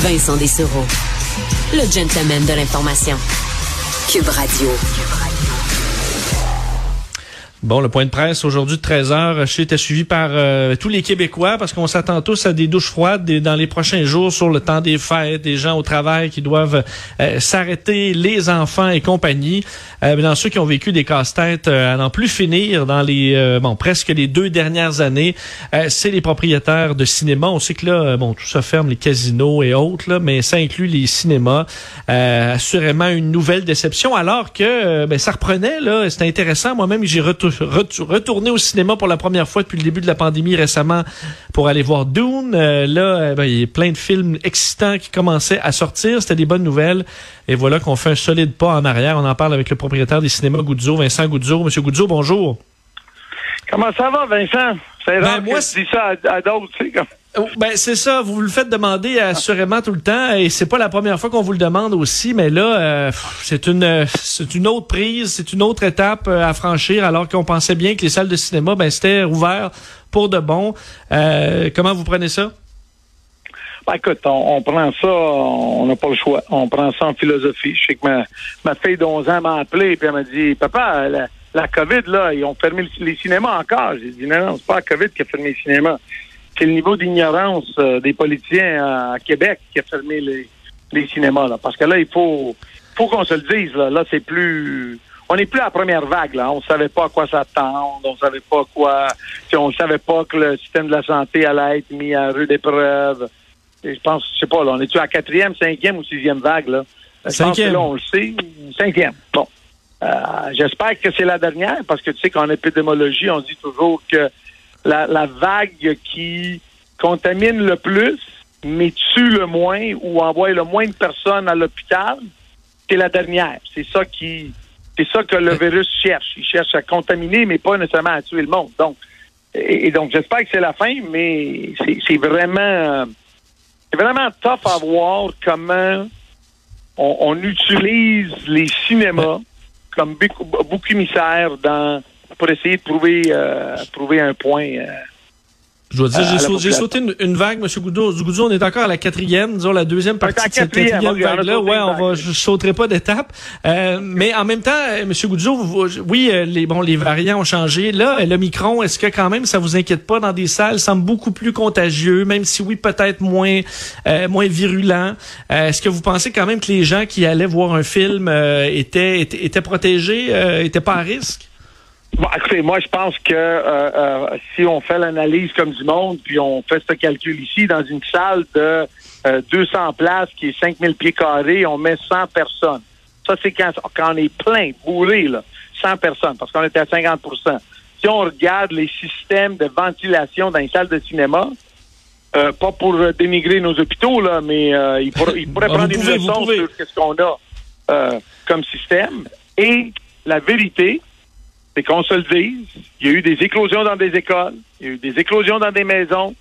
Vincent Dessereau, le gentleman de l'information. Cube Radio. Bon, le point de presse aujourd'hui de 13h, je était suivi par euh, tous les Québécois parce qu'on s'attend tous à des douches froides dans les prochains jours sur le temps des fêtes, des gens au travail qui doivent euh, s'arrêter, les enfants et compagnie. Euh, dans ceux qui ont vécu des casse-têtes à n'en plus finir dans les bon presque les deux dernières années, c'est les propriétaires de cinéma. On sait que là, bon, tout ça ferme, les casinos et autres, là, mais ça inclut les cinémas. assurément une nouvelle déception, alors que ben, ça reprenait là. C'était intéressant. Moi-même, j'ai retourné retourné au cinéma pour la première fois depuis le début de la pandémie récemment pour aller voir Dune. Euh, là, euh, ben, il y a plein de films excitants qui commençaient à sortir. C'était des bonnes nouvelles. Et voilà qu'on fait un solide pas en arrière. On en parle avec le propriétaire des cinémas Goudzo, Vincent Goudzo. Monsieur Goudzo, bonjour. Comment ça va, Vincent? C'est ben, moi, que dis ça à, d'autres, tu sais, comme... Oh, ben c'est ça, vous le faites demander assurément tout le temps et c'est pas la première fois qu'on vous le demande aussi, mais là euh, c'est une c'est une autre prise, c'est une autre étape euh, à franchir alors qu'on pensait bien que les salles de cinéma ben c'était ouvert pour de bon. Euh, comment vous prenez ça? Ben, écoute, on, prend ça, on n'a pas le choix. On prend ça en philosophie. Je sais que ma, ma fille d'11 ans m'a appelé et elle m'a dit Papa, la, la COVID, là, ils ont fermé les cinémas encore. J'ai dit non, non, c'est pas la COVID qui a fermé les cinémas c'est le niveau d'ignorance euh, des politiciens à Québec qui a fermé les, les cinémas. Là. Parce que là, il faut, faut qu'on se le dise. Là, là c'est plus. On n'est plus à la première vague. Là. On ne savait pas à quoi s'attendre. On savait pas quoi. On ne savait pas que le système de la santé allait être mis à rude épreuve. Et je pense, je sais pas, là, on est-tu à quatrième, cinquième ou sixième vague, là? Cinquième. là, on le sait. Cinquième. Bon. Euh, j'espère que c'est la dernière, parce que tu sais qu'en épidémiologie, on dit toujours que la, vague qui contamine le plus, mais tue le moins ou envoie le moins de personnes à l'hôpital, c'est la dernière. C'est ça qui, c'est ça que le virus cherche. Il cherche à contaminer, mais pas nécessairement à tuer le monde. Donc, et, donc j'espère que c'est la fin, mais c'est vraiment, c'est vraiment tough à voir comment on, utilise les cinémas comme bouc émissaire dans pour essayer de trouver, euh, trouver un point. Euh, je dois dire, j'ai, sauté une, vague, M. Goudou. Goudou, on est encore à la quatrième, disons la deuxième partie de cette quatrième vague-là. Ouais, on va, je sauterai pas d'étape. Euh, mais en même temps, M. Goudou, oui, les, bon, les variants ont changé. Là, le micron, est-ce que quand même ça vous inquiète pas dans des salles, semble beaucoup plus contagieux, même si oui, peut-être moins, moins virulent. est-ce que vous pensez quand même que les gens qui allaient voir un film étaient, étaient, étaient protégés, étaient pas à risque? Bon, écoutez, moi, je pense que euh, euh, si on fait l'analyse comme du monde, puis on fait ce calcul ici, dans une salle de 200 euh, places qui est 5000 pieds carrés, on met 100 personnes. Ça, c'est quand, quand on est plein, bourré, là, 100 personnes, parce qu'on était à 50% Si on regarde les systèmes de ventilation dans les salles de cinéma, pas pour dénigrer nos hôpitaux, là, mais il, pourrait ah, prendre une leçon sur ce qu'on a comme système. Et la vérité, c'est qu'on se le dise, il y a eu des éclosions dans des écoles, il y a eu des éclosions dans des maisons,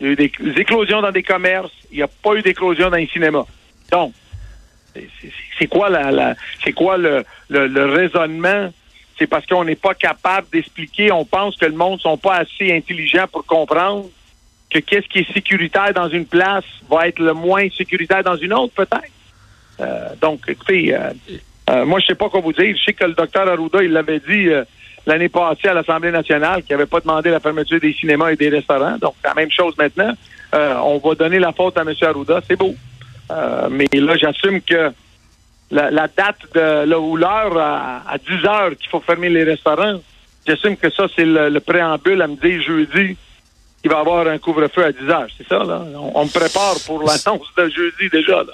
il y a eu des éclosions dans des commerces, il n'y a pas eu d'éclosion dans les cinémas. Donc, c'est quoi la, c'est quoi le, le, raisonnement? C'est parce qu'on n'est pas capable d'expliquer, on pense que le monde sont pas assez intelligents pour comprendre que qu'est-ce qui est sécuritaire dans une place va être le moins sécuritaire dans une autre, peut-être. Euh, donc, écoutez, euh, euh, moi, je sais pas quoi vous dire. Je sais que le docteur Arruda, il l'avait dit euh, l'année passée à l'Assemblée nationale qu'il n'avait pas demandé la fermeture des cinémas et des restaurants. Donc, la même chose maintenant. Euh, on va donner la faute à M. Arruda. C'est beau. mais là, j'assume que la, date de là, ou l'heure à, 10 heures qu'il faut fermer les restaurants, j'assume que ça, c'est le, préambule à me dire jeudi qu'il va y avoir un couvre-feu à 10 heures. C'est ça, là? On, on me prépare pour l'annonce de jeudi déjà, là.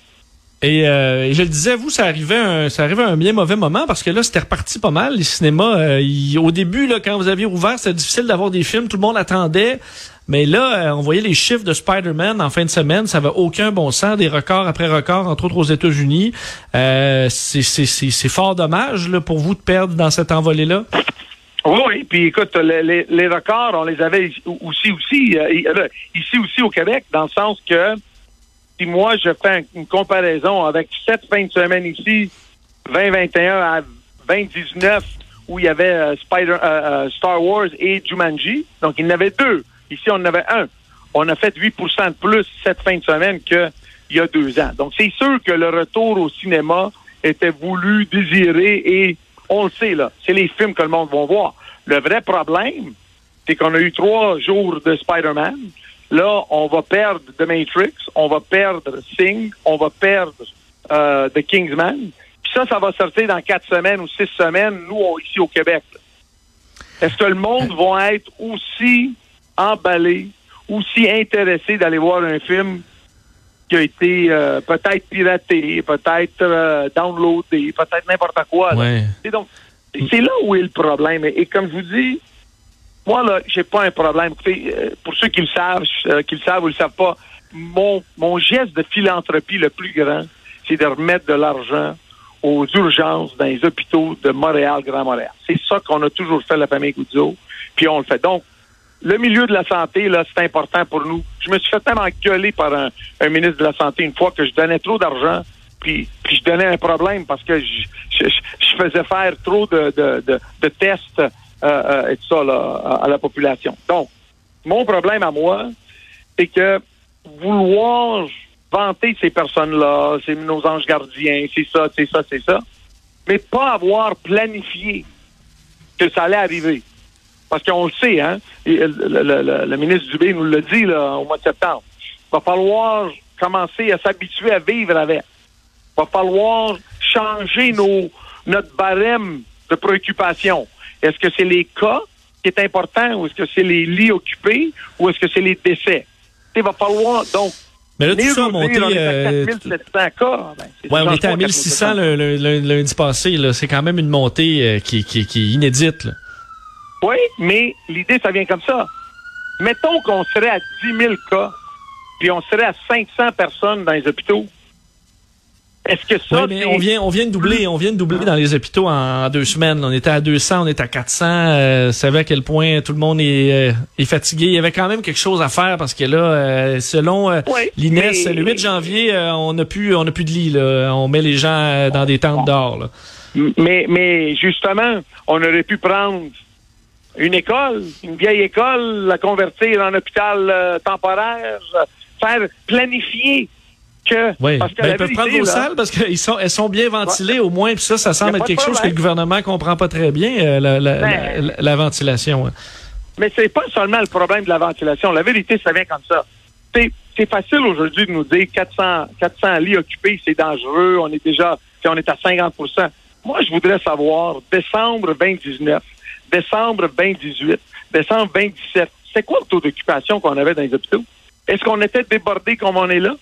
Euh, et, je le disais, vous, ça arrivait, un, ça arrivait un bien mauvais moment parce que là, c'était reparti pas mal. Les cinémas, euh, au début, là, quand vous aviez ouvert, c'était difficile d'avoir des films. Tout le monde attendait. Mais là, euh, on voyait les chiffres de Spider-Man en fin de semaine. Ça avait aucun bon sens. Des records après records, entre autres aux États-Unis. c'est fort dommage là, pour vous de perdre dans cette envolée-là. Oui, puis écoute, les, les, records, on les avait aussi, aussi, ici aussi au Québec, dans le sens que si moi, je fais une comparaison avec cette fin de semaine ici, 2021 à 2019, où il y avait euh, Spider, euh, euh, Star Wars et Jumanji, donc il y en avait deux. Ici, on en avait un. On a fait 8% de plus cette fin de semaine que il y a deux ans. Donc, c'est sûr que le retour au cinéma était voulu, désiré, et on le sait, là, c'est les films que le monde va voir. Le vrai problème, c'est qu'on a eu trois jours de Spider-Man. Là, on va perdre The Matrix, on va perdre Sing, on va perdre euh, The Kingsman. Puis ça, ça va sortir dans quatre semaines ou six semaines, nous, ici au Québec. Est-ce que le monde va être aussi emballé, aussi intéressé d'aller voir un film qui a été euh, peut-être piraté, peut-être euh, downloadé, peut-être n'importe quoi. Ouais. Et donc, c'est là où est le problème. Et, et comme je vous dis, moi, là, j'ai pas un problème. Écoutez, euh, pour ceux qui le savent, euh, qui le savent ou le savent pas, mon, mon geste de philanthropie le plus grand, c'est de remettre de l'argent aux urgences dans les hôpitaux de Montréal, Grand Montréal. C'est ça qu'on a toujours fait, la famille Goudzo, puis on le fait. Donc, le milieu de la santé, là, c'est important pour nous. Je me suis fait même engueuler par un, ministre de la Santé une fois que je donnais trop d'argent, puis, puis je donnais un problème parce que je, je, faisais faire trop de, de, de tests euh, euh, et tout ça là, à, la population. Donc, mon problème à moi, c'est que vouloir vanter ces personnes-là, c'est nos anges gardiens, c'est ça, c'est ça, c'est ça, mais pas avoir planifié que ça allait arriver. Parce qu'on le sait, hein, le, le- le- le ministre Dubé nous l'a dit là, au mois de septembre. Il va falloir commencer à s'habituer à vivre avec. Il va falloir changer nos, notre barème de préoccupation. Est-ce que c'est les cas qui est important ou est-ce que c'est les lits occupés ou est-ce que c'est les décès? Il va falloir, donc, Mais là, tout ça a monté. on est à euh, 4700 cas. Ben, Ouais, on 63, était à 1600 le, le- le- lundi passé. C'est quand même une montée euh, qui, qui, qui est inédite. là. Oui, mais l'idée, ça vient comme ça. Mettons qu'on serait à 10 000 cas, puis on serait à 500 personnes dans les hôpitaux. Est-ce que ça, Oui, mais c'est- on vient, on vient de doubler, on vient de doubler dans les hôpitaux en, en deux semaines. On était à 200, on est à 400. Euh, vous savez à quel point tout le monde est, euh, est fatigué. Il y avait quand même quelque chose à faire parce que là, euh, selon euh, Oui, l'INES, mais- le 8 janvier, euh, on n'a plus, on n'a plus de lit. Là. On met les gens euh, dans des tentes. Là. Mais, mais justement, on aurait pu prendre une école, une vieille école, la convertir en hôpital temporaire, faire planifier que... Oui, parce que ben, ils peuvent prendre vos là, salles parce qu'elles sont, elles sont bien ventilées au moins. Puis ça, ça semble être quelque chose que le gouvernement comprend pas très bien, euh, la, la, Ben- la- la ventilation. hein. Mais c'est pas seulement le problème de la ventilation. La vérité, ça vient comme ça. C'est, facile aujourd'hui de nous dire 400, 400 lits occupés, c'est dangereux. On est déjà, on est à 50% Moi, je voudrais savoir, décembre 2019, décembre 2018, décembre 2017, c'est quoi le taux d'occupation qu'on avait dans les hôpitaux? Est-ce qu'on était débordé comme on est là?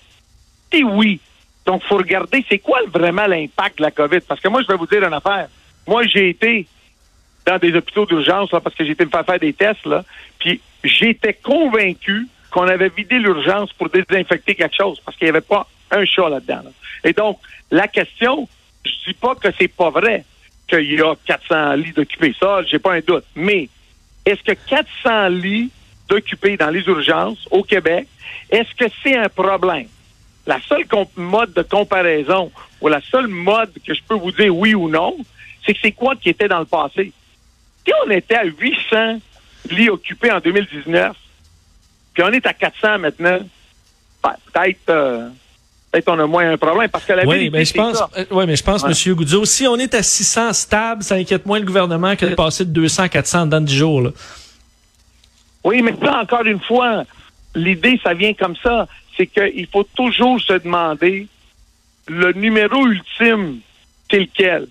Si oui. Donc, faut regarder c'est quoi vraiment l'impact de la COVID. Parce que moi, je vais vous dire une affaire. Moi, j'ai été dans des hôpitaux d'urgence parce que j'étais me faire faire des tests là, puis j'étais convaincu qu'on avait vidé l'urgence pour désinfecter quelque chose parce qu'il n'y avait pas un chat là-dedans. là. Et donc la question, je dis pas que c'est pas vrai qu'il y a 400 lits d'occupés, ça j'ai pas un doute, mais est-ce que 400 lits d'occupés dans les urgences au Québec, est-ce que c'est un problème? La seule mode de comparaison ou la seule mode que je peux vous dire oui ou non, c'est que c'est quoi qui était dans le passé si on était à 800 lits occupés en 2019, puis on est à 400 maintenant, ben, peut-être euh, peut-être on a moins un problème parce que la Oui, mais je pense, euh, ouais, mais je pense, Ouais. Monsieur si on est à 600 stable, ça inquiète moins le gouvernement que de passer de 200 400 dans 10 jours. Là. Oui, mais ça, encore une fois, l'idée, ça vient comme ça. C'est qu'il faut toujours se demander le numéro ultime, c'est lequel?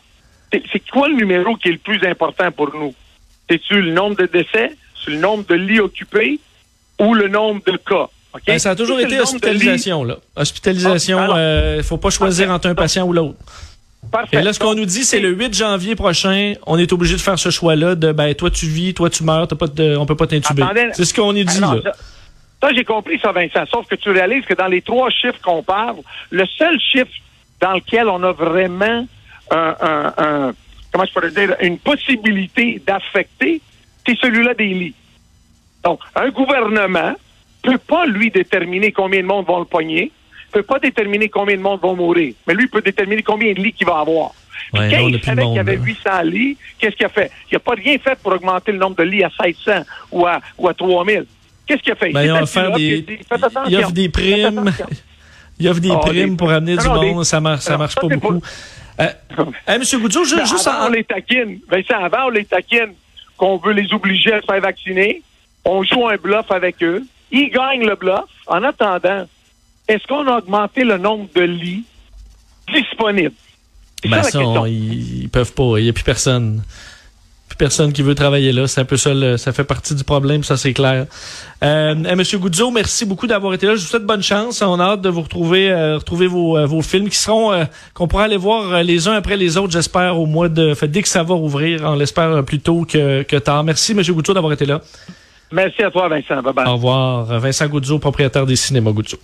C'est quoi le numéro qui est le plus important pour nous? C'est-tu le nombre de décès, c'est le nombre de lits occupés ou le nombre de cas? Ben, ça a toujours été hospitalisation. Là. Hospitalisation, Ah, alors. euh, faut pas choisir entre un patient ou l'autre. Parfait. Et là, ce qu'on nous dit, c'est le 8 janvier prochain, on est obligé de faire ce choix-là de, ben, toi tu vis, toi tu meurs, t'as pas de, on peut pas t'intuber. C'est ce qu'on est dit, là. ça, ça, j'ai compris ça, Vincent. Sauf que tu réalises que dans les trois chiffres qu'on parle, le seul chiffre dans lequel on a vraiment un, un- un- comment je pourrais dire, une possibilité d'affecter, c'est celui-là des lits. Donc, un gouvernement peut pas, lui, déterminer combien de monde vont le pogner, peut pas déterminer combien de monde vont mourir, mais lui peut déterminer combien de lits qu'il va avoir. Puis Ouais, quand il savait qu'il y avait là. 800 lits, qu'est-ce qu'il a fait? Il n'a pas rien fait pour augmenter le nombre de lits à 700 ou à, ou à 3000. Qu'est-ce qu'il a fait? Ben, Il il puis des, il offre des primes. Il offre des Oh, primes pour amener Non, du non, monde, ça marche, ça marche ça, pas c'est beaucoup. Euh, Goudzo, ju- Ben, juste avant, en- on les taquine. Vincent, avant, on les taquine qu'on veut les obliger à se faire vacciner. On joue un bluff avec eux. Ils gagnent le bluff. En attendant, est-ce qu'on a augmenté le nombre de lits disponibles? C'est Ben ça, ça, la question. on- ils, ils peuvent pas. Il n'y a plus personne. Personne qui veut travailler là. C'est un peu ça. le- ça fait partie du problème, ça c'est clair. Euh, hey, Monsieur Goudzo, merci beaucoup d'avoir été là. Je vous souhaite bonne chance. On a hâte de vous retrouver, euh, retrouver vos, euh, vos films qui seront, euh, qu'on pourra aller voir euh, les uns après les autres, j'espère, au mois de, fait, dès que ça va rouvrir. On l'espère euh, plus tôt que, que tard. Merci, Monsieur Goudzo, d'avoir été là. Merci à toi, Vincent. Bye bye. Au revoir. Vincent Goudzo, propriétaire des cinémas Goudzo.